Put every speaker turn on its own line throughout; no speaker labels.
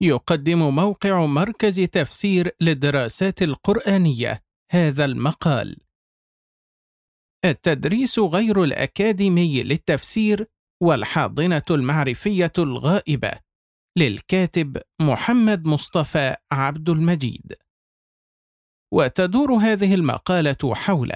يقدم موقع مركز تفسير للدراسات القرآنية هذا المقال. التدريس غير الأكاديمي للتفسير والحاضنة المعرفية الغائبة للكاتب محمد مصطفى عبد المجيد. وتدور هذه المقالة حول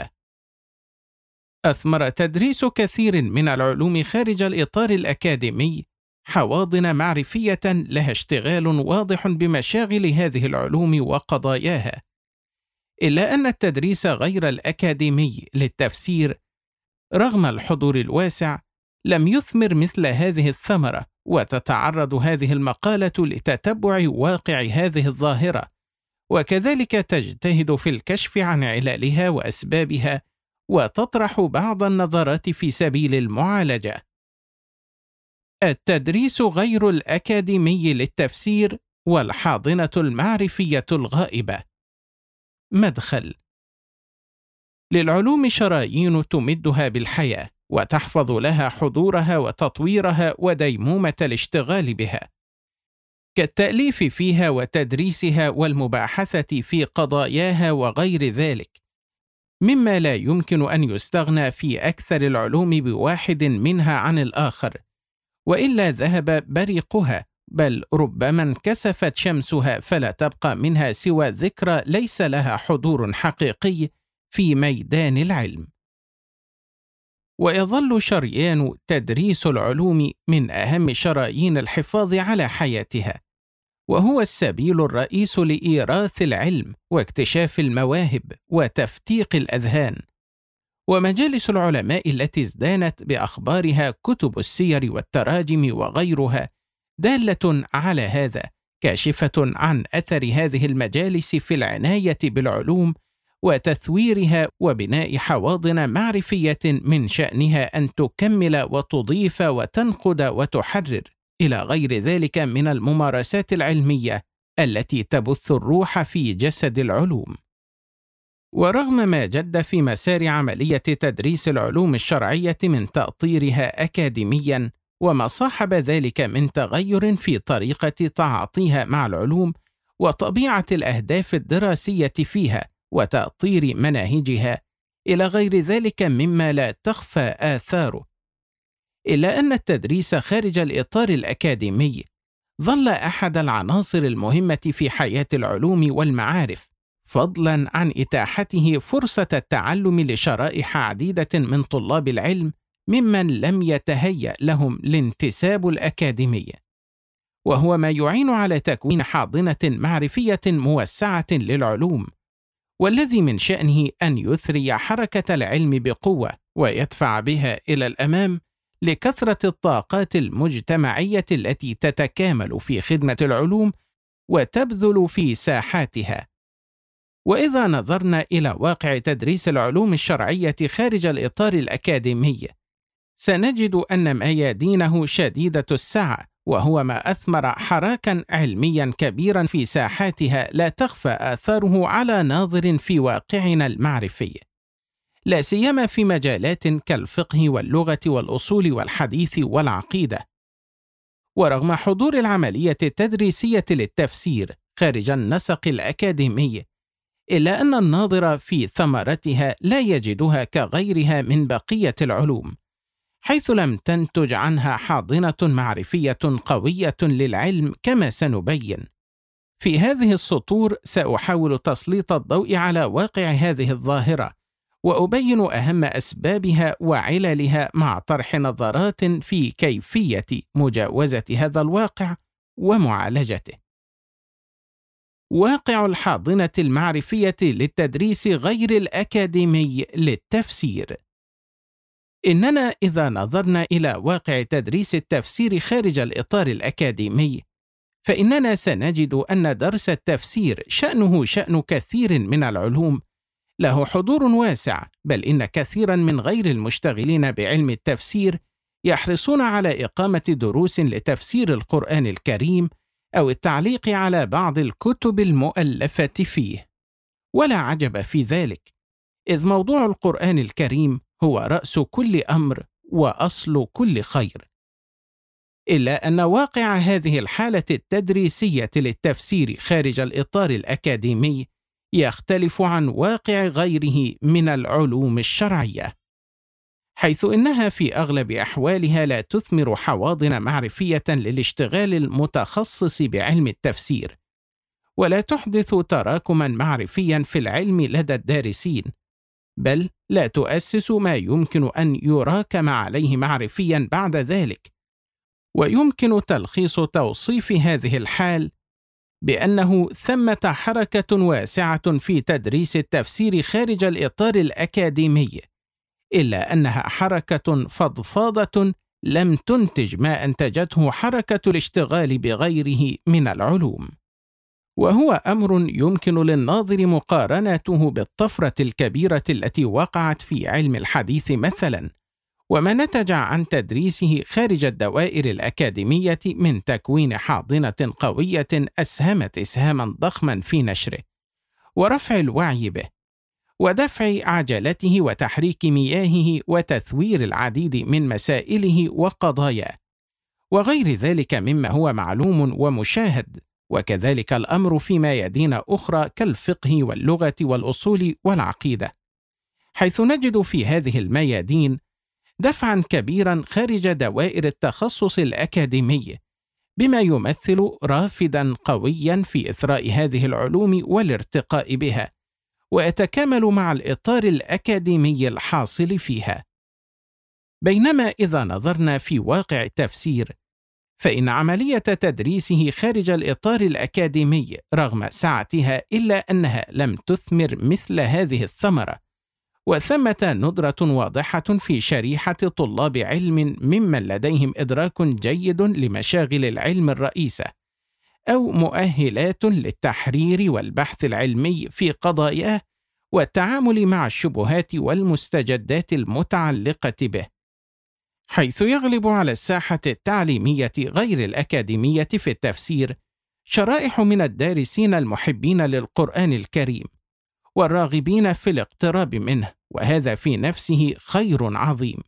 أثمر تدريس كثير من العلوم خارج الإطار الأكاديمي حواضن معرفية لها اشتغال واضح بمشاغل هذه العلوم وقضاياها. إلا أن التدريس غير الأكاديمي للتفسير رغم الحضور الواسع لم يثمر مثل هذه الثمرة وتتعرض هذه المقالة لتتبع واقع هذه الظاهرة. وكذلك تجتهد في الكشف عن علالها وأسبابها وتطرح بعض النظرات في سبيل المعالجة. التدريس غير الأكاديمي للتفسير والحاضنة المعرفية الغائبة. مدخل للعلوم شرايين تمدها بالحياة وتحفظ لها حضورها وتطويرها وديمومة الاشتغال بها. كالتأليف فيها وتدريسها والمباحثة في قضاياها وغير ذلك، مما لا يمكن أن يستغنى في أكثر العلوم بواحد منها عن الآخر، وإلا ذهب بريقها بل ربما انكسفت شمسها فلا تبقى منها سوى ذكرى ليس لها حضور حقيقي في ميدان العلم. ويظل شريان تدريس العلوم من أهم شرايين الحفاظ على حياتها وهو السبيل الرئيس لإيراث العلم واكتشاف المواهب وتفتيق الأذهان. ومجالس العلماء التي ازدانت بأخبارها كتب السير والتراجم وغيرها دالة على هذا كاشفة عن أثر هذه المجالس في العناية بالعلوم وتثويرها وبناء حواضن معرفية من شأنها أن تكمل وتضيف وتنقد وتحرر. إلى غير ذلك من الممارسات العلمية التي تبث الروح في جسد العلوم. ورغم ما جد في مسار عملية تدريس العلوم الشرعية من تأطيرها اكاديميا وما صاحب ذلك من تغير في طريقة تعاطيها مع العلوم وطبيعة الأهداف الدراسية فيها وتأطير مناهجها إلى غير ذلك مما لا تخفى آثاره. إلا أن التدريس خارج الإطار الأكاديمي ظل أحد العناصر المهمة في حياة العلوم والمعارف. فضلا عن إتاحته فرصة التعلم لشرائح عديدة من طلاب العلم ممن لم يتهيأ لهم الانتساب الأكاديمي. وهو ما يعين على تكوين حاضنة معرفية موسعة للعلوم والذي من شأنه أن يثري حركة العلم بقوة ويدفع بها إلى الأمام لكثرة الطاقات المجتمعية التي تتكامل في خدمة العلوم وتبذل في ساحاتها. وإذا نظرنا إلى واقع تدريس العلوم الشرعية خارج الإطار الأكاديمي سنجد أن ميادينه شديدة السعة وهو ما أثمر حراكا علميا كبيرا في ساحاتها لا تخفى آثاره على ناظر في واقعنا المعرفي. لا سيما في مجالات كالفقه واللغة والأصول والحديث والعقيدة. ورغم حضور العملية التدريسية للتفسير خارج النسق الأكاديمي إلا أن الناظر في ثمرتها لا يجدها كغيرها من بقية العلوم حيث لم تنتج عنها حاضنة معرفية قوية للعلم كما سنبين. في هذه السطور سأحاول تسليط الضوء على واقع هذه الظاهرة وأبين أهم أسبابها وعللها مع طرح نظرات في كيفية مجاوزة هذا الواقع ومعالجته. واقع الحاضنة المعرفية للتدريس غير الأكاديمي للتفسير. إننا إذا نظرنا إلى واقع تدريس التفسير خارج الإطار الأكاديمي فإننا سنجد أن درس التفسير شأنه شأن كثير من العلوم. له حضور واسع بل إن كثيرا من غير المشتغلين بعلم التفسير يحرصون على إقامة دروس لتفسير القرآن الكريم أو التعليق على بعض الكتب المؤلفة فيه. ولا عجب في ذلك إذ موضوع القرآن الكريم هو رأس كل أمر وأصل كل خير. إلا أن واقع هذه الحالة التدريسية للتفسير خارج الإطار الأكاديمي يختلف عن واقع غيره من العلوم الشرعية. حيث إنها في أغلب أحوالها لا تثمر حواضن معرفية للاشتغال المتخصص بعلم التفسير ولا تحدث تراكما معرفيا في العلم لدى الدارسين بل لا تؤسس ما يمكن أن يراكم عليه معرفيا بعد ذلك ويمكن تلخيص توصيف هذه الحال بأنه ثمة حركة واسعة في تدريس التفسير خارج الإطار الأكاديمي. إلا أنها حركة فضفاضة لم تنتج ما أنتجته حركة الاشتغال بغيره من العلوم. وهو أمر يمكن للناظر مقارنته بالطفرة الكبيرة التي وقعت في علم الحديث مثلا وما نتج عن تدريسه خارج الدوائر الأكاديمية من تكوين حاضنة قوية أسهمت اسهاما ضخما في نشره ورفع الوعي به. ودفع عجلته وتحريك مياهه وتثوير العديد من مسائله وقضاياه. وغير ذلك مما هو معلوم ومشاهد وكذلك الأمر في ميادين أخرى كالفقه واللغة والأصول والعقيدة. حيث نجد في هذه الميادين دفعا كبيرا خارج دوائر التخصص الأكاديمي بما يمثل رافدا قويا في إثراء هذه العلوم والارتقاء بها. ويتكامل مع الإطار الأكاديمي الحاصل فيها. بينما إذا نظرنا في واقع التفسير فإن عملية تدريسه خارج الإطار الأكاديمي رغم سعتها إلا أنها لم تثمر مثل هذه الثمرة وثمة ندرة واضحة في شريحة طلاب علم ممن لديهم إدراك جيد لمشاغل العلم الرئيسة. أو مؤهلات للتحرير والبحث العلمي في قضاياه والتعامل مع الشبهات والمستجدات المتعلقة به حيث يغلب على الساحة التعليمية غير الأكاديمية في التفسير شرائح من الدارسين المحبين للقرآن الكريم والراغبين في الاقتراب منه وهذا في نفسه خير عظيم.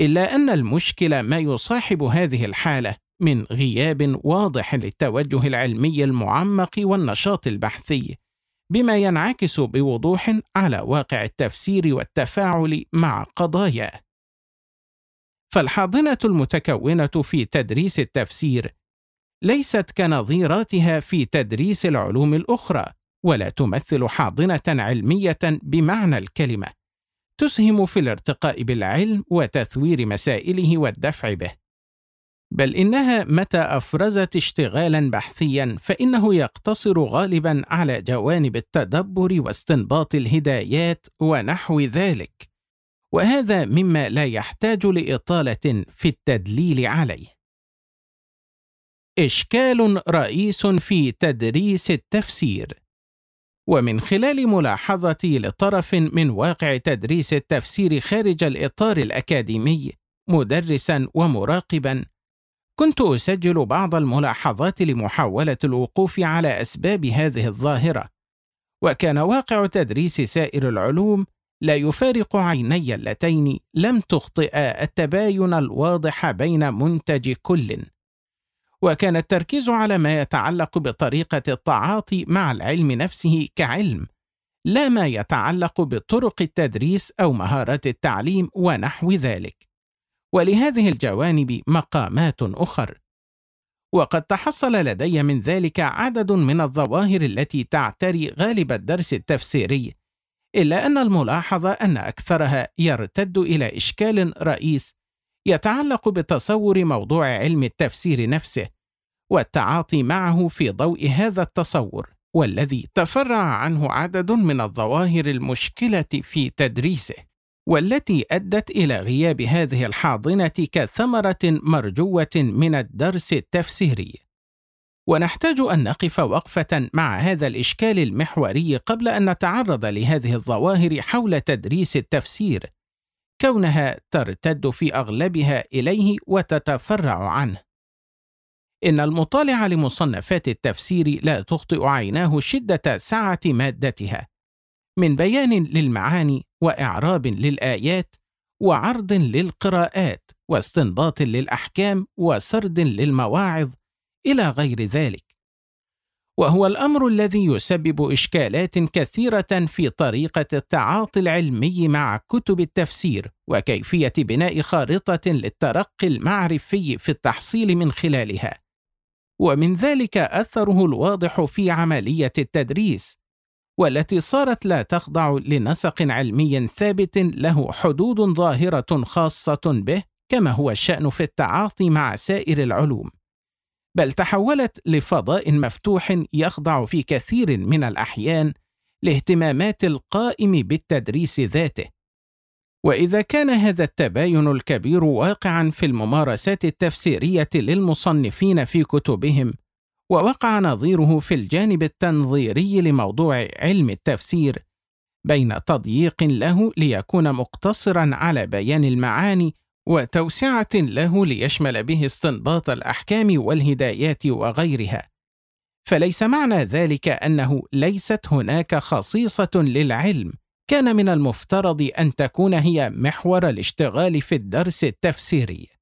إلا أن المشكلة ما يصاحب هذه الحالة من غياب واضح للتوجه العلمي المعمق والنشاط البحثي بما ينعكس بوضوح على واقع التفسير والتفاعل مع قضاياه فالحاضنة المتكونة في تدريس التفسير ليست كنظيراتها في تدريس العلوم الأخرى ولا تمثل حاضنة علمية بمعنى الكلمة تسهم في الارتقاء بالعلم وتثوير مسائله والدفع به. بل إنها متى أفرزت اشتغالا بحثيا فإنه يقتصر غالبا على جوانب التدبر واستنباط الهدايات ونحو ذلك. وهذا مما لا يحتاج لإطالة في التدليل عليه. إشكال رئيس في تدريس التفسير. ومن خلال ملاحظتي لطرف من واقع تدريس التفسير خارج الإطار الأكاديمي مدرسا ومراقبا كنت أسجل بعض الملاحظات لمحاولة الوقوف على أسباب هذه الظاهرة. وكان واقع تدريس سائر العلوم لا يفارق عيني اللتين لم تخطئا التباين الواضح بين منتج كل. وكان التركيز على ما يتعلق بطريقة التعاطي مع العلم نفسه كعلم لا ما يتعلق بطرق التدريس أو مهارات التعليم ونحو ذلك. ولهذه الجوانب مقامات أخر. وقد تحصل لدي من ذلك عدد من الظواهر التي تعتري غالب الدرس التفسيري إلا أن الملاحظ أن أكثرها يرتد إلى إشكال رئيس يتعلق بتصور موضوع علم التفسير نفسه والتعاطي معه في ضوء هذا التصور والذي تفرع عنه عدد من الظواهر المشكلة في تدريسه. والتي أدت إلى غياب هذه الحاضنة كثمرة مرجوة من الدرس التفسيري. ونحتاج أن نقف وقفة مع هذا الإشكال المحوري قبل أن نتعرض لهذه الظواهر حول تدريس التفسير كونها ترتد في أغلبها إليه وتتفرع عنه. إن المطالع لمصنفات التفسير لا تخطئ عيناه شدة سعه مادتها من بيان للمعاني وإعراب للآيات وعرض للقراءات واستنباط للأحكام وسرد للمواعظ إلى غير ذلك. وهو الأمر الذي يسبب إشكالات كثيرة في طريقة التعاطي العلمي مع كتب التفسير وكيفية بناء خارطة للترقي المعرفي في التحصيل من خلالها. ومن ذلك أثره الواضح في عملية التدريس والتي صارت لا تخضع لنسق علمي ثابت له حدود ظاهرة خاصة به كما هو الشأن في التعاطي مع سائر العلوم. بل تحولت لفضاء مفتوح يخضع في كثير من الأحيان لاهتمامات القائم بالتدريس ذاته. وإذا كان هذا التباين الكبير واقعا في الممارسات التفسيرية للمصنفين في كتبهم ووقع نظيره في الجانب التنظيري لموضوع علم التفسير بين تضييق له ليكون مقتصرا على بيان المعاني وتوسعة له ليشمل به استنباط الأحكام والهدايات وغيرها. فليس معنى ذلك أنه ليست هناك خصيصة للعلم. كان من المفترض أن تكون هي محور الاشتغال في الدرس التفسيري.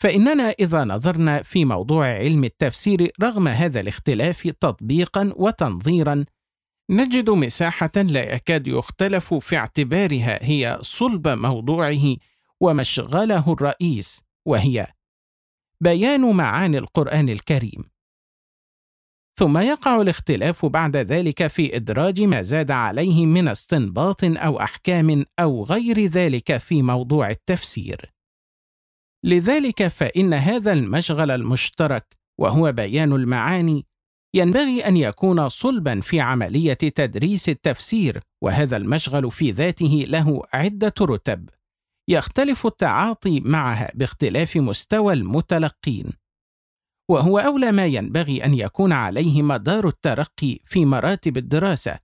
فإننا إذا نظرنا في موضوع علم التفسير رغم هذا الاختلاف تطبيقا وتنظيرا نجد مساحة لا يكاد يختلف في اعتبارها هي صلب موضوعه ومشغله الرئيس وهي بيان معاني القرآن الكريم. ثم يقع الاختلاف بعد ذلك في إدراج ما زاد عليه من استنباط أو أحكام أو غير ذلك في موضوع التفسير. لذلك فإن هذا المشغل المشترك وهو بيان المعاني ينبغي أن يكون صلبا في عملية تدريس التفسير وهذا المشغل في ذاته له عدة رتب يختلف التعاطي معها باختلاف مستوى المتلقين. وهو أولى ما ينبغي أن يكون عليه مدار الترقي في مراتب الدراسة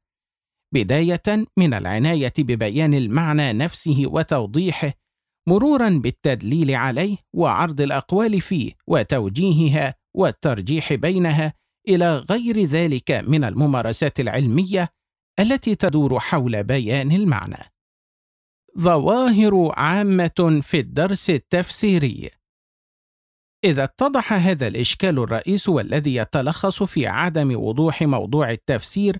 بداية من العناية ببيان المعنى نفسه وتوضيحه مرورا بالتدليل عليه وعرض الأقوال فيه وتوجيهها والترجيح بينها إلى غير ذلك من الممارسات العلمية التي تدور حول بيان المعنى. ظواهر عامة في الدرس التفسيري. إذا اتضح هذا الإشكال الرئيس والذي يتلخص في عدم وضوح موضوع التفسير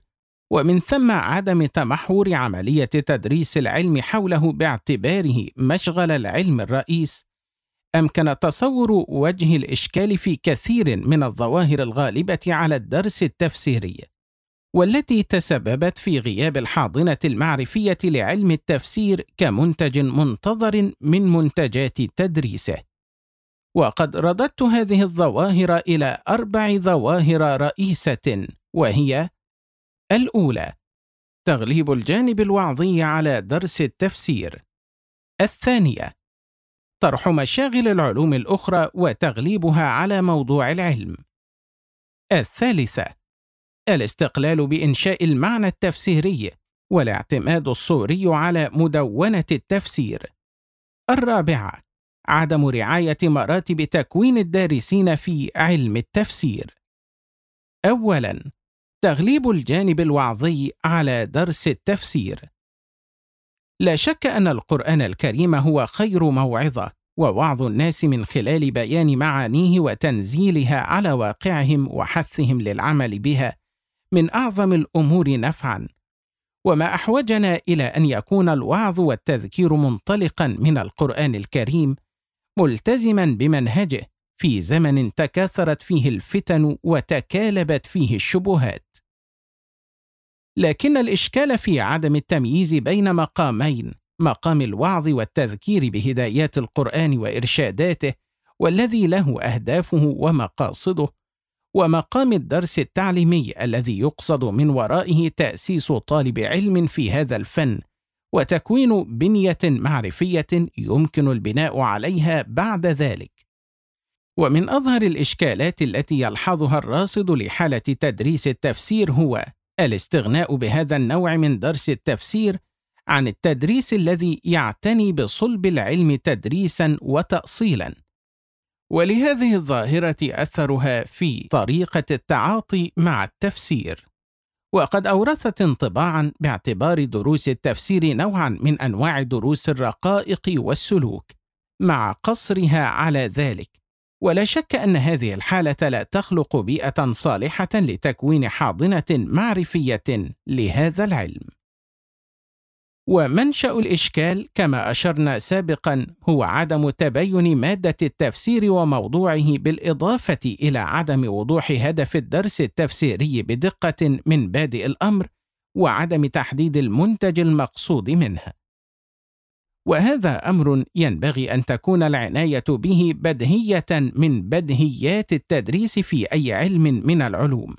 ومن ثم عدم تمحور عملية تدريس العلم حوله باعتباره مشغل العلم الرئيس. أمكن تصور وجه الإشكال في كثير من الظواهر الغالبة على الدرس التفسيري والتي تسببت في غياب الحاضنة المعرفية لعلم التفسير كمنتج منتظر من منتجات تدريسه. وقد رددت هذه الظواهر إلى أربع ظواهر رئيسة وهي الأولى تغليب الجانب الوعظي على درس التفسير. الثانية طرح مشاغل العلوم الأخرى وتغليبها على موضوع العلم. الثالثة الاستقلال بإنشاء المعنى التفسيري والاعتماد الصوري على مدونة التفسير. الرابعة عدم رعاية مراتب تكوين الدارسين في علم التفسير. أولاً تغليب الجانب الوعظي على درس التفسير. لا شك أن القرآن الكريم هو خير موعظة ووعظ الناس من خلال بيان معانيه وتنزيلها على واقعهم وحثهم للعمل بها من أعظم الأمور نفعا. وما أحوجنا إلى أن يكون الوعظ والتذكير منطلقا من القرآن الكريم ملتزما بمنهجه في زمن تكاثرت فيه الفتن وتكالبت فيه الشبهات. لكن الإشكال في عدم التمييز بين مقامين مقام الوعظ والتذكير بهدايات القرآن وإرشاداته والذي له أهدافه ومقاصده ومقام الدرس التعليمي الذي يقصد من ورائه تأسيس طالب علم في هذا الفن وتكوين بنية معرفية يمكن البناء عليها بعد ذلك. ومن أظهر الإشكالات التي يلحظها الراصد لحالة تدريس التفسير هو الاستغناء بهذا النوع من درس التفسير عن التدريس الذي يعتني بصلب العلم تدريسا وتاصيلا. ولهذه الظاهرة أثرها في طريقة التعاطي مع التفسير. وقد أورثت انطباعا باعتبار دروس التفسير نوعا من أنواع دروس الرقائق والسلوك مع قصرها على ذلك. ولا شك أن هذه الحالة لا تخلق بيئة صالحة لتكوين حاضنة معرفية لهذا العلم. ومنشأ الإشكال كما أشرنا سابقا هو عدم تبين مادة التفسير وموضوعه بالإضافة إلى عدم وضوح هدف الدرس التفسيري بدقة من بادئ الأمر وعدم تحديد المنتج المقصود منه. وهذا أمر ينبغي أن تكون العناية به بدهية من بدهيات التدريس في أي علم من العلوم.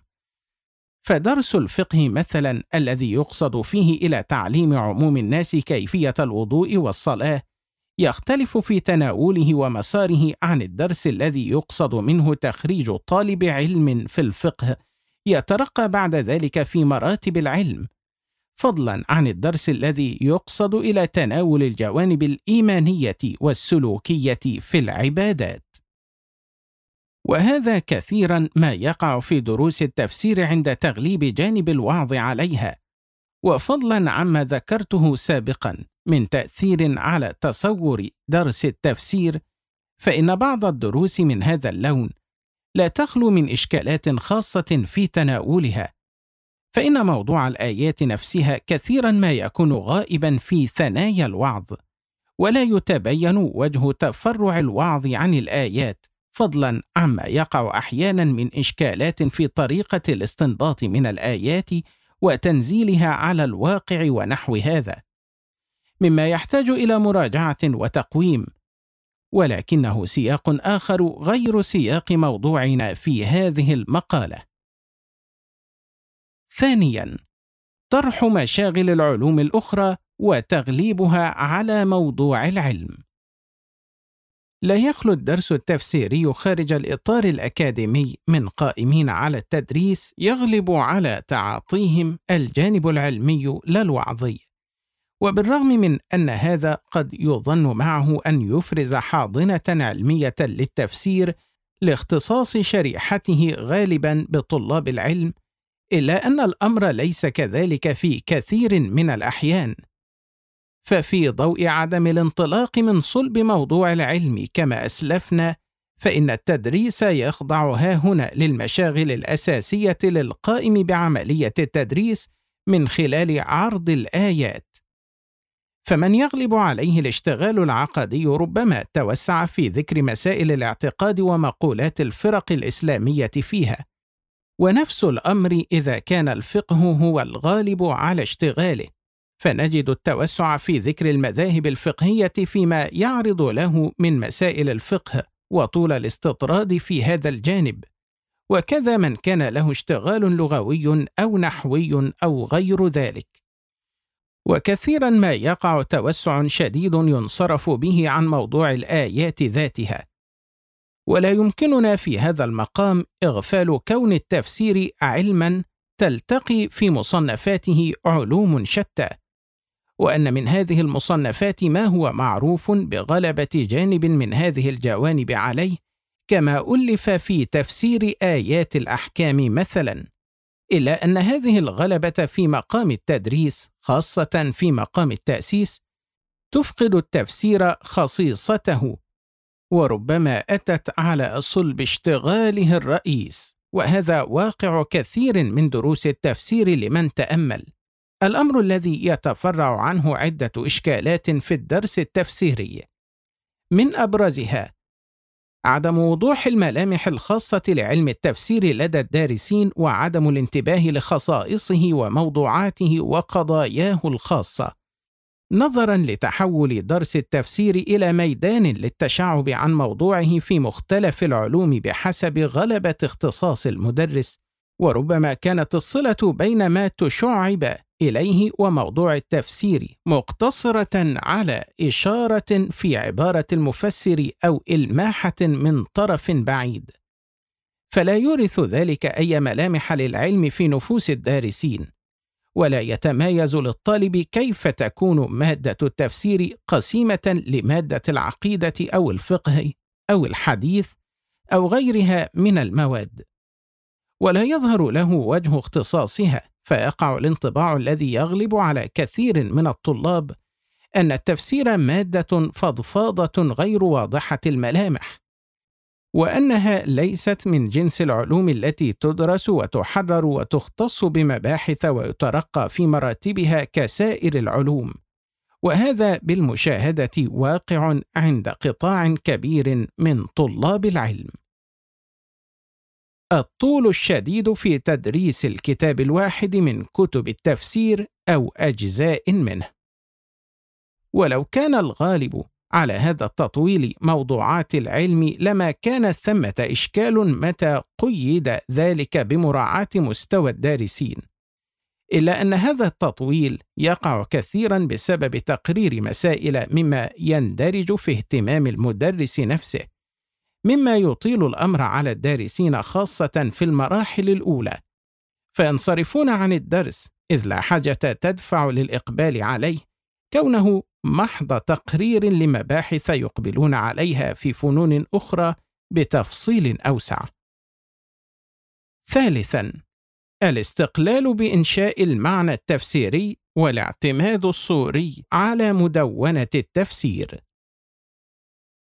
فدرس الفقه مثلا الذي يقصد فيه إلى تعليم عموم الناس كيفية الوضوء والصلاة يختلف في تناوله ومساره عن الدرس الذي يقصد منه تخريج طالب علم في الفقه يترقى بعد ذلك في مراتب العلم فضلا عن الدرس الذي يقصد إلى تناول الجوانب الإيمانية والسلوكية في العبادات. وهذا كثيرا ما يقع في دروس التفسير عند تغليب جانب الوعظ عليها. وفضلا عما ذكرته سابقا من تأثير على تصور درس التفسير فإن بعض الدروس من هذا اللون لا تخلو من إشكالات خاصة في تناولها فإن موضوع الآيات نفسها كثيرا ما يكون غائبا في ثنايا الوعظ ولا يتبين وجه تفرع الوعظ عن الآيات فضلا عما يقع أحيانا من إشكالات في طريقة الاستنباط من الآيات وتنزيلها على الواقع ونحو هذا. مما يحتاج إلى مراجعة وتقويم ولكنه سياق آخر غير سياق موضوعنا في هذه المقالة. ثانيا طرح مشاغل العلوم الأخرى وتغليبها على موضوع العلم. لا يخلو الدرس التفسيري خارج الإطار الأكاديمي من قائمين على التدريس يغلب على تعاطيهم الجانب العلمي لا الوعظي وبالرغم من أن هذا قد يظن معه أن يفرز حاضنة علمية للتفسير لاختصاص شريحته غالبا بطلاب العلم إلا أن الأمر ليس كذلك في كثير من الأحيان. ففي ضوء عدم الانطلاق من صلب موضوع العلم كما أسلفنا فإن التدريس يخضع ها هنا للمشاغل الأساسية للقائم بعملية التدريس من خلال عرض الآيات. فمن يغلب عليه الاشتغال العقدي ربما توسع في ذكر مسائل الاعتقاد ومقولات الفرق الإسلامية فيها. ونفس الأمر إذا كان الفقه هو الغالب على اشتغاله. فنجد التوسع في ذكر المذاهب الفقهية فيما يعرض له من مسائل الفقه وطول الاستطراد في هذا الجانب. وكذا من كان له اشتغال لغوي أو نحوي أو غير ذلك. وكثيرا ما يقع توسع شديد ينصرف به عن موضوع الآيات ذاتها ولا يمكننا في هذا المقام إغفال كون التفسير علما تلتقي في مصنفاته علوم شتى وأن من هذه المصنفات ما هو معروف بغلبة جانب من هذه الجوانب عليه كما ألف في تفسير آيات الأحكام مثلا إلا أن هذه الغلبة في مقام التدريس خاصة في مقام التأسيس تفقد التفسير خصيصته وربما أتت على صلب اشتغاله الرئيس. وهذا واقع كثير من دروس التفسير لمن تأمل. الأمر الذي يتفرع عنه عدة إشكالات في الدرس التفسيري. من أبرزها عدم وضوح الملامح الخاصة لعلم التفسير لدى الدارسين وعدم الانتباه لخصائصه وموضوعاته وقضاياه الخاصة. نظرا لتحول درس التفسير إلى ميدان للتشعب عن موضوعه في مختلف العلوم بحسب غلبة اختصاص المدرس وربما كانت الصلة بين ما تشعب إليه وموضوع التفسير مقتصرة على إشارة في عبارة المفسر أو إلماحة من طرف بعيد. فلا يورث ذلك أي ملامح للعلم في نفوس الدارسين. ولا يتمايز للطالب كيف تكون مادة التفسير قسيمة لمادة العقيدة أو الفقه أو الحديث أو غيرها من المواد. ولا يظهر له وجه اختصاصها فيقع الانطباع الذي يغلب على كثير من الطلاب أن التفسير مادة فضفاضة غير واضحة الملامح، وأنها ليست من جنس العلوم التي تدرس وتحرر وتختص بمباحث ويترقى في مراتبها كسائر العلوم، وهذا بالمشاهدة واقع عند قطاع كبير من طلاب العلم. الطول الشديد في تدريس الكتاب الواحد من كتب التفسير أو أجزاء منه. ولو كان الغالب على هذا التطويل موضوعات العلم لما كان ثمة إشكال متى قيد ذلك بمراعاة مستوى الدارسين. إلا أن هذا التطويل يقع كثيرا بسبب تقرير مسائل مما يندرج في اهتمام المدرس نفسه، مما يطيل الأمر على الدارسين خاصة في المراحل الأولى، فينصرفون عن الدرس إذ لا حاجة تدفع للإقبال عليه كونه محض تقرير لمباحث يقبلون عليها في فنون أخرى بتفصيل أوسع. ثالثا الاستقلال بإنشاء المعنى التفسيري والاعتماد الصوري على مدونة التفسير.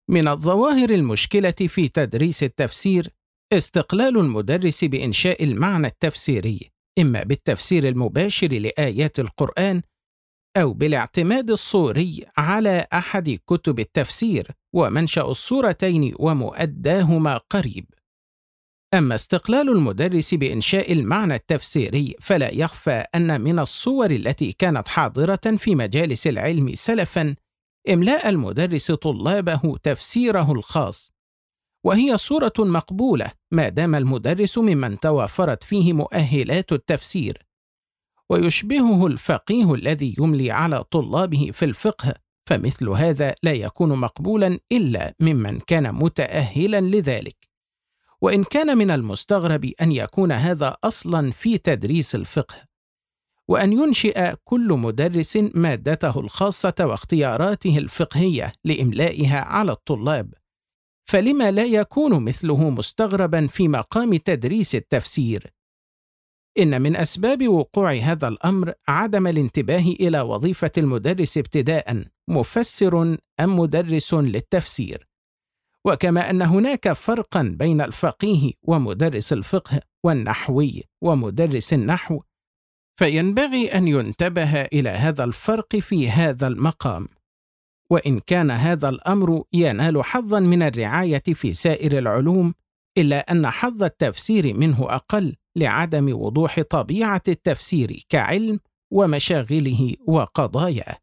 من الظواهر المشكلة في تدريس التفسير استقلال المدرس بإنشاء المعنى التفسيري إما بالتفسير المباشر لآيات القرآن أو بالاعتماد الصوري على أحد كتب التفسير ومنشأ الصورتين ومؤداهما قريب. أما استقلال المدرس بإنشاء المعنى التفسيري فلا يخفى أن من الصور التي كانت حاضرة في مجالس العلم سلفًا إملاء المدرس طلابه تفسيره الخاص، وهي صورة مقبولة ما دام المدرس ممن توافرت فيه مؤهلات التفسير، ويشبهه الفقيه الذي يملي على طلابه في الفقه فمثل هذا لا يكون مقبولا إلا ممن كان متاهلا لذلك. وإن كان من المستغرب أن يكون هذا أصلا في تدريس الفقه وأن ينشئ كل مدرس مادته الخاصة واختياراته الفقهية لإملائها على الطلاب فلما لا يكون مثله مستغربا في مقام تدريس التفسير؟ إن من أسباب وقوع هذا الأمر عدم الانتباه إلى وظيفة المدرس ابتداء مفسر أم مدرس للتفسير. وكما أن هناك فرقا بين الفقيه ومدرس الفقه والنحوي ومدرس النحو فينبغي أن ينتبه إلى هذا الفرق في هذا المقام. وإن كان هذا الأمر ينال حظا من الرعاية في سائر العلوم إلا أن حظ التفسير منه أقل لعدم وضوح طبيعة التفسير كعلم ومشاغله وقضاياه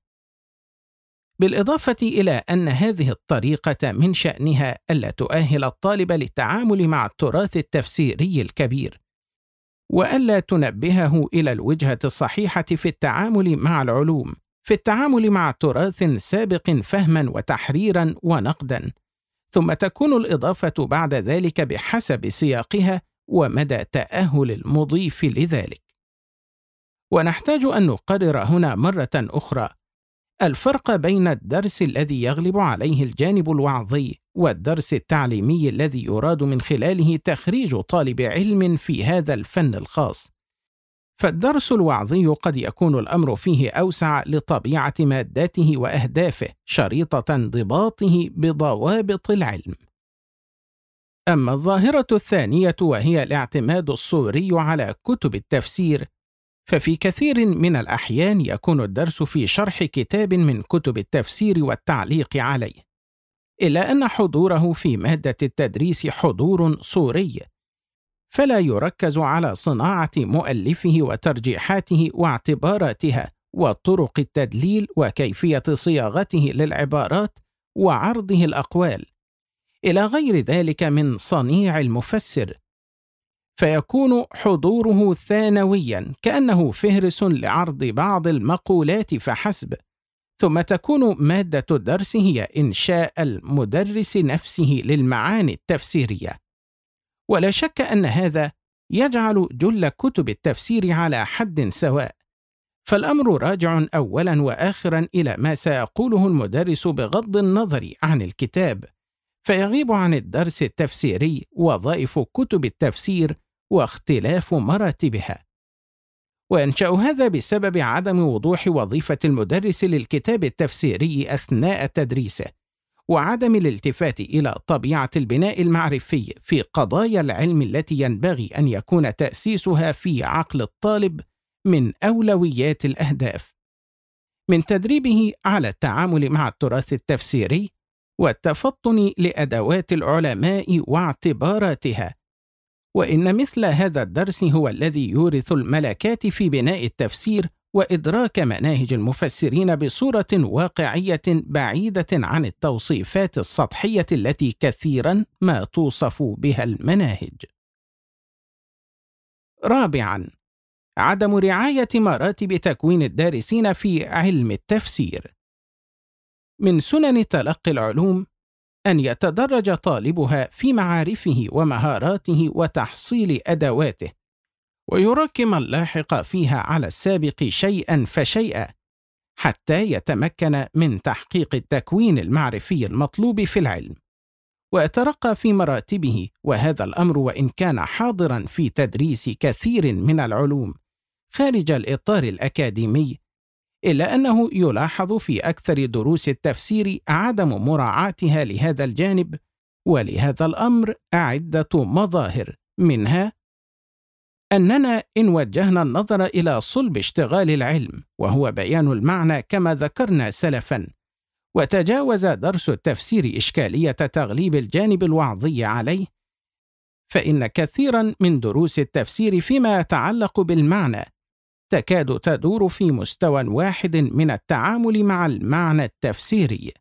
بالإضافة إلى أن هذه الطريقة من شأنها ألا تؤهل الطالب للتعامل مع التراث التفسيري الكبير وألا تنبهه إلى الوجهة الصحيحة في التعامل مع العلوم في التعامل مع تراث سابق فهما وتحريرا ونقدا. ثم تكون الإضافة بعد ذلك بحسب سياقها ومدى تأهل المضيف لذلك. ونحتاج أن نقرر هنا مرة أخرى الفرق بين الدرس الذي يغلب عليه الجانب الوعظي والدرس التعليمي الذي يراد من خلاله تخريج طالب علم في هذا الفن الخاص. فالدرس الوعظي قد يكون الأمر فيه أوسع لطبيعة مادته وأهدافه شريطة انضباطه بضوابط العلم أما الظاهرة الثانية وهي الاعتماد الصوري على كتب التفسير، ففي كثير من الأحيان يكون الدرس في شرح كتاب من كتب التفسير والتعليق عليه، إلا أن حضوره في مادة التدريس حضور صوري، فلا يركز على صناعة مؤلفه وترجيحاته واعتباراتها وطرق التدليل وكيفية صياغته للعبارات وعرضه الأقوال، إلى غير ذلك من صنيع المفسر. فيكون حضوره ثانويا كأنه فهرس لعرض بعض المقولات فحسب. ثم تكون مادة الدرس هي إنشاء المدرس نفسه للمعاني التفسيرية. ولا شك أن هذا يجعل جل كتب التفسير على حد سواء. فالأمر راجع اولا واخرا إلى ما سيقوله المدرس بغض النظر عن الكتاب. فيغيب عن الدرس التفسيري وظائف كتب التفسير واختلاف مراتبها وينشأ هذا بسبب عدم وضوح وظيفة المدرس للكتاب التفسيري أثناء تدريسه، وعدم الالتفات إلى طبيعة البناء المعرفي في قضايا العلم التي ينبغي أن يكون تأسيسها في عقل الطالب من أولويات الأهداف. من تدريبه على التعامل مع التراث التفسيري والتفطن لأدوات العلماء واعتباراتها. وإن مثل هذا الدرس هو الذي يورث الملكات في بناء التفسير وإدراك مناهج المفسرين بصورة واقعية بعيدة عن التوصيفات السطحية التي كثيرا ما توصف بها المناهج. رابعا عدم رعاية مراتب تكوين الدارسين في علم التفسير. من سنن تلقي العلوم أن يتدرج طالبها في معارفه ومهاراته وتحصيل أدواته ويراكم اللاحق فيها على السابق شيئا فشيئا حتى يتمكن من تحقيق التكوين المعرفي المطلوب في العلم. ويترقى في مراتبه وهذا الأمر وإن كان حاضرا في تدريس كثير من العلوم خارج الإطار الأكاديمي إلا أنه يلاحظ في أكثر دروس التفسير عدم مراعاتها لهذا الجانب ولهذا الأمر عدة مظاهر منها أننا إن وجهنا النظر إلى صلب اشتغال العلم وهو بيان المعنى كما ذكرنا سلفا وتجاوز درس التفسير إشكالية تغليب الجانب الوعظي عليه فإن كثيرا من دروس التفسير فيما يتعلق بالمعنى تكاد تدور في مستوى واحد من التعامل مع المعنى التفسيري.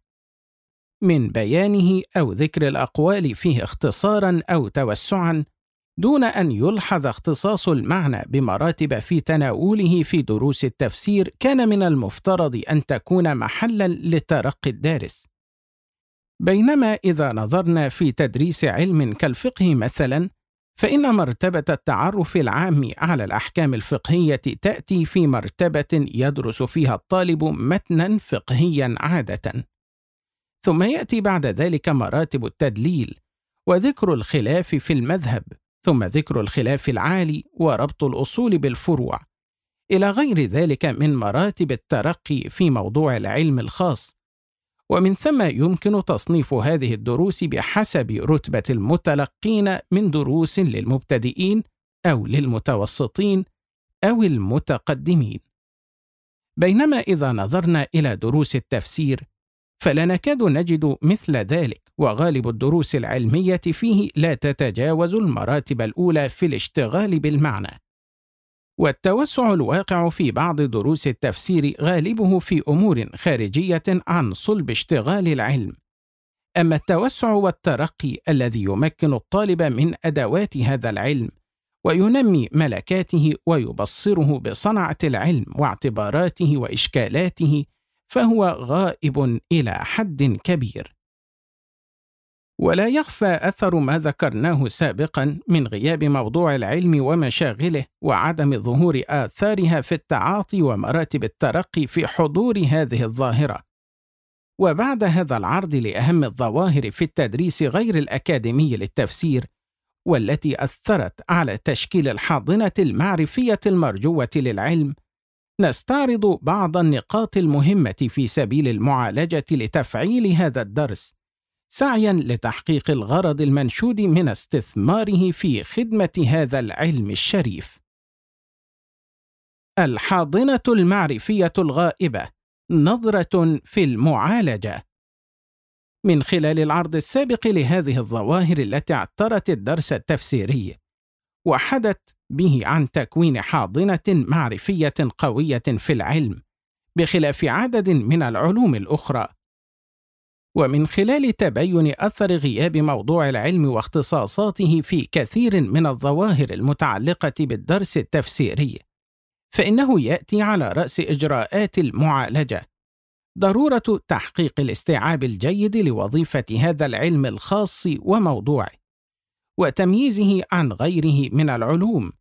من بيانه أو ذكر الأقوال فيه اختصارا أو توسعا دون أن يلحظ اختصاص المعنى بمراتب في تناوله في دروس التفسير كان من المفترض أن تكون محلا لترقي الدارس. بينما إذا نظرنا في تدريس علم كالفقه مثلا فإن مرتبة التعرف العام على الأحكام الفقهية تأتي في مرتبة يدرس فيها الطالب متنا فقهيا عادة، ثم يأتي بعد ذلك مراتب التدليل، وذكر الخلاف في المذهب، ثم ذكر الخلاف العالي وربط الأصول بالفروع، إلى غير ذلك من مراتب الترقي في موضوع العلم الخاص، ومن ثم يمكن تصنيف هذه الدروس بحسب رتبة المتلقين من دروس للمبتدئين أو للمتوسطين أو المتقدمين. بينما إذا نظرنا إلى دروس التفسير فلا نكاد نجد مثل ذلك وغالب الدروس العلمية فيه لا تتجاوز المراتب الأولى في الاشتغال بالمعنى. والتوسع الواقع في بعض دروس التفسير غالبه في أمور خارجية عن صلب اشتغال العلم. أما التوسع والترقي الذي يمكن الطالب من أدوات هذا العلم وينمي ملكاته ويبصره بصنعة العلم واعتباراته وإشكالاته فهو غائب إلى حد كبير. ولا يخفى أثر ما ذكرناه سابقا من غياب موضوع العلم ومشاغله وعدم ظهور آثارها في التعاطي ومراتب الترقي في حضور هذه الظاهرة. وبعد هذا العرض لأهم الظواهر في التدريس غير الأكاديمي للتفسير والتي أثرت على تشكيل الحاضنة المعرفية المرجوة للعلم نستعرض بعض النقاط المهمة في سبيل المعالجة لتفعيل هذا الدرس. سعيا لتحقيق الغرض المنشود من استثماره في خدمة هذا العلم الشريف. الحاضنة المعرفية الغائبة نظرة في المعالجة. من خلال العرض السابق لهذه الظواهر التي اعترت الدرس التفسيري وحدت به عن تكوين حاضنة معرفية قوية في العلم بخلاف عدد من العلوم الأخرى ومن خلال تبين أثر غياب موضوع العلم واختصاصاته في كثير من الظواهر المتعلقة بالدرس التفسيري فإنه يأتي على رأس إجراءات المعالجة. ضرورة تحقيق الاستيعاب الجيد لوظيفة هذا العلم الخاص وموضوعه وتمييزه عن غيره من العلوم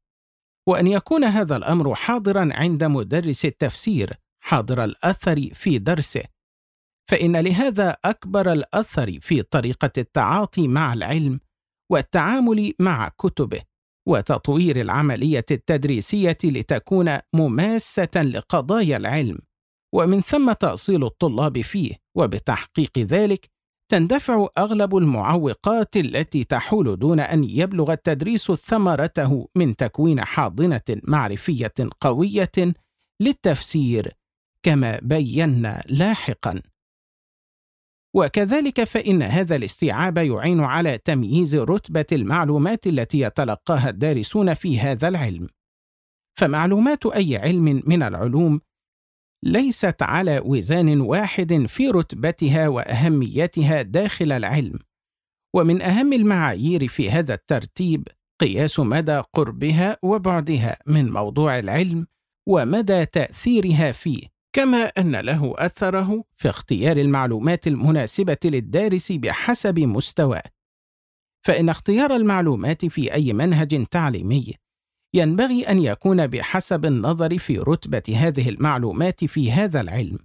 وأن يكون هذا الأمر حاضرا عند مدرس التفسير حاضر الأثر في درسه. فإن لهذا أكبر الأثر في طريقة التعاطي مع العلم والتعامل مع كتبه وتطوير العملية التدريسية لتكون مماسة لقضايا العلم. ومن ثم تأصيل الطلاب فيه وبتحقيق ذلك تندفع أغلب المعوقات التي تحول دون أن يبلغ التدريس ثمرته من تكوين حاضنة معرفية قوية للتفسير كما بينا لاحقا. وكذلك فإن هذا الاستيعاب يعين على تمييز رتبة المعلومات التي يتلقاها الدارسون في هذا العلم. فمعلومات أي علم من العلوم ليست على وزان واحد في رتبتها وأهميتها داخل العلم. ومن أهم المعايير في هذا الترتيب قياس مدى قربها وبعدها من موضوع العلم ومدى تأثيرها فيه كما أن له أثره في اختيار المعلومات المناسبة للدارس بحسب مستواه. فإن اختيار المعلومات في أي منهج تعليمي ينبغي أن يكون بحسب النظر في رتبة هذه المعلومات في هذا العلم.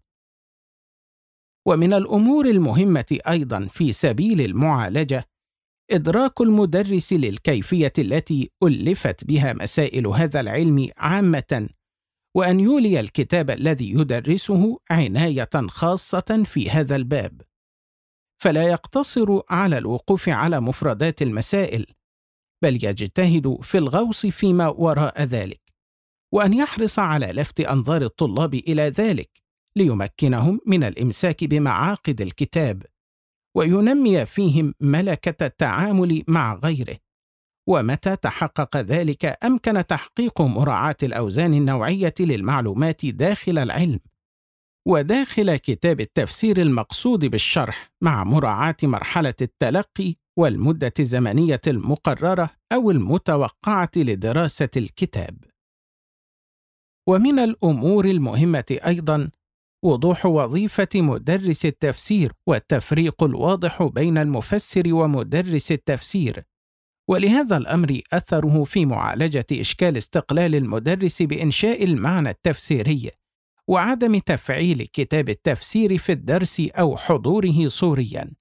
ومن الأمور المهمة أيضا في سبيل المعالجة إدراك المدرس للكيفية التي ألفت بها مسائل هذا العلم عامة وأن يولي الكتاب الذي يدرسه عناية خاصة في هذا الباب. فلا يقتصر على الوقوف على مفردات المسائل بل يجتهد في الغوص فيما وراء ذلك وأن يحرص على لفت أنظار الطلاب إلى ذلك ليمكنهم من الإمساك بمعاقد الكتاب وينمي فيهم ملكة التعامل مع غيره. ومتى تحقق ذلك امكن تحقيق مراعاة الأوزان النوعية للمعلومات داخل العلم؟ وداخل كتاب التفسير المقصود بالشرح مع مراعاة مرحلة التلقي والمدة الزمنية المقررة أو المتوقعة لدراسة الكتاب. ومن الأمور المهمة أيضا وضوح وظيفة مدرس التفسير والتفريق الواضح بين المفسر ومدرس التفسير ولهذا الأمر أثره في معالجة إشكال استقلال المدرس بإنشاء المعنى التفسيري وعدم تفعيل كتاب التفسير في الدرس أو حضوره صوريا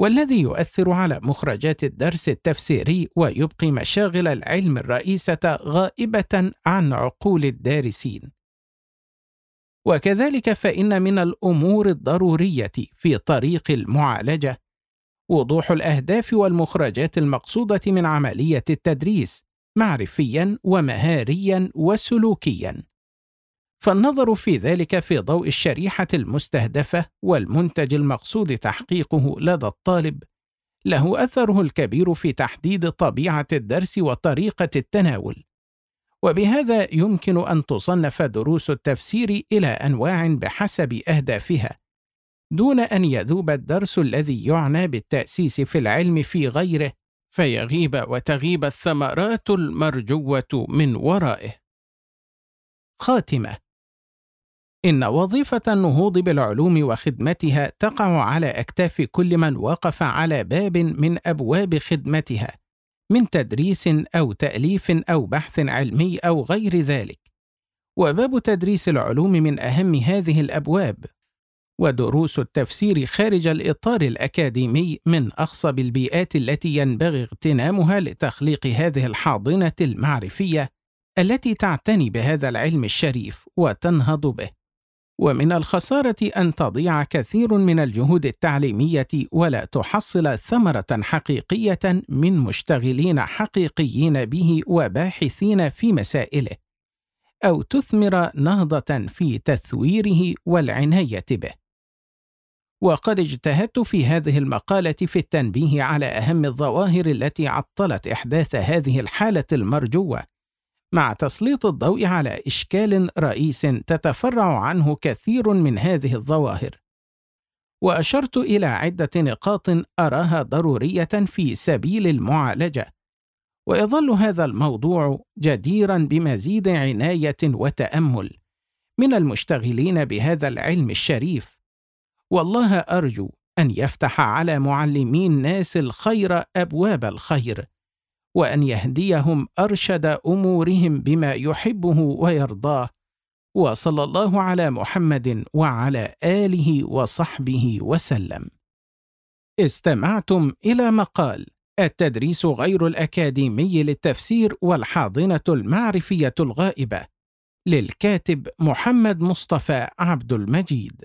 والذي يؤثر على مخرجات الدرس التفسيري ويبقي مشاغل العلم الرئيسة غائبة عن عقول الدارسين. وكذلك فإن من الأمور الضرورية في طريق المعالجة وضوح الأهداف والمخرجات المقصودة من عملية التدريس معرفيا ومهاريا وسلوكيا. فالنظر في ذلك في ضوء الشريحة المستهدفة والمنتج المقصود تحقيقه لدى الطالب له أثره الكبير في تحديد طبيعة الدرس وطريقة التناول. وبهذا يمكن أن تصنف دروس التفسير إلى أنواع بحسب أهدافها. دون أن يذوب الدرس الذي يعنى بالتأسيس في العلم في غيره فيغيب وتغيب الثمرات المرجوة من ورائه. خاتمة إن وظيفة النهوض بالعلوم وخدمتها تقع على أكتاف كل من وقف على باب من أبواب خدمتها من تدريس أو تأليف أو بحث علمي أو غير ذلك. وباب تدريس العلوم من أهم هذه الأبواب. ودروس التفسير خارج الإطار الأكاديمي من أخصب البيئات التي ينبغي اغتنامها لتخليق هذه الحاضنة المعرفية التي تعتني بهذا العلم الشريف وتنهض به. ومن الخسارة أن تضيع كثير من الجهود التعليمية ولا تحصل ثمرة حقيقية من مشتغلين حقيقيين به وباحثين في مسائله أو تثمر نهضة في تثويره والعناية به. وقد اجتهدت في هذه المقالة في التنبيه على أهم الظواهر التي عطلت إحداث هذه الحالة المرجوة مع تسليط الضوء على إشكال رئيس تتفرع عنه كثير من هذه الظواهر. وأشرت إلى عدة نقاط أراها ضرورية في سبيل المعالجة ويظل هذا الموضوع جديرا بمزيد عناية وتأمل من المشتغلين بهذا العلم الشريف. والله أرجو أن يفتح على معلمي الناس الخير أبواب الخير وأن يهديهم أرشد أمورهم بما يحبه ويرضاه وصلى الله على محمد وعلى آله وصحبه وسلم. استمعتم إلى مقال التدريس غير الأكاديمي للتفسير والحاضنة المعرفية الغائبة للكاتب محمد مصطفى عبد المجيد.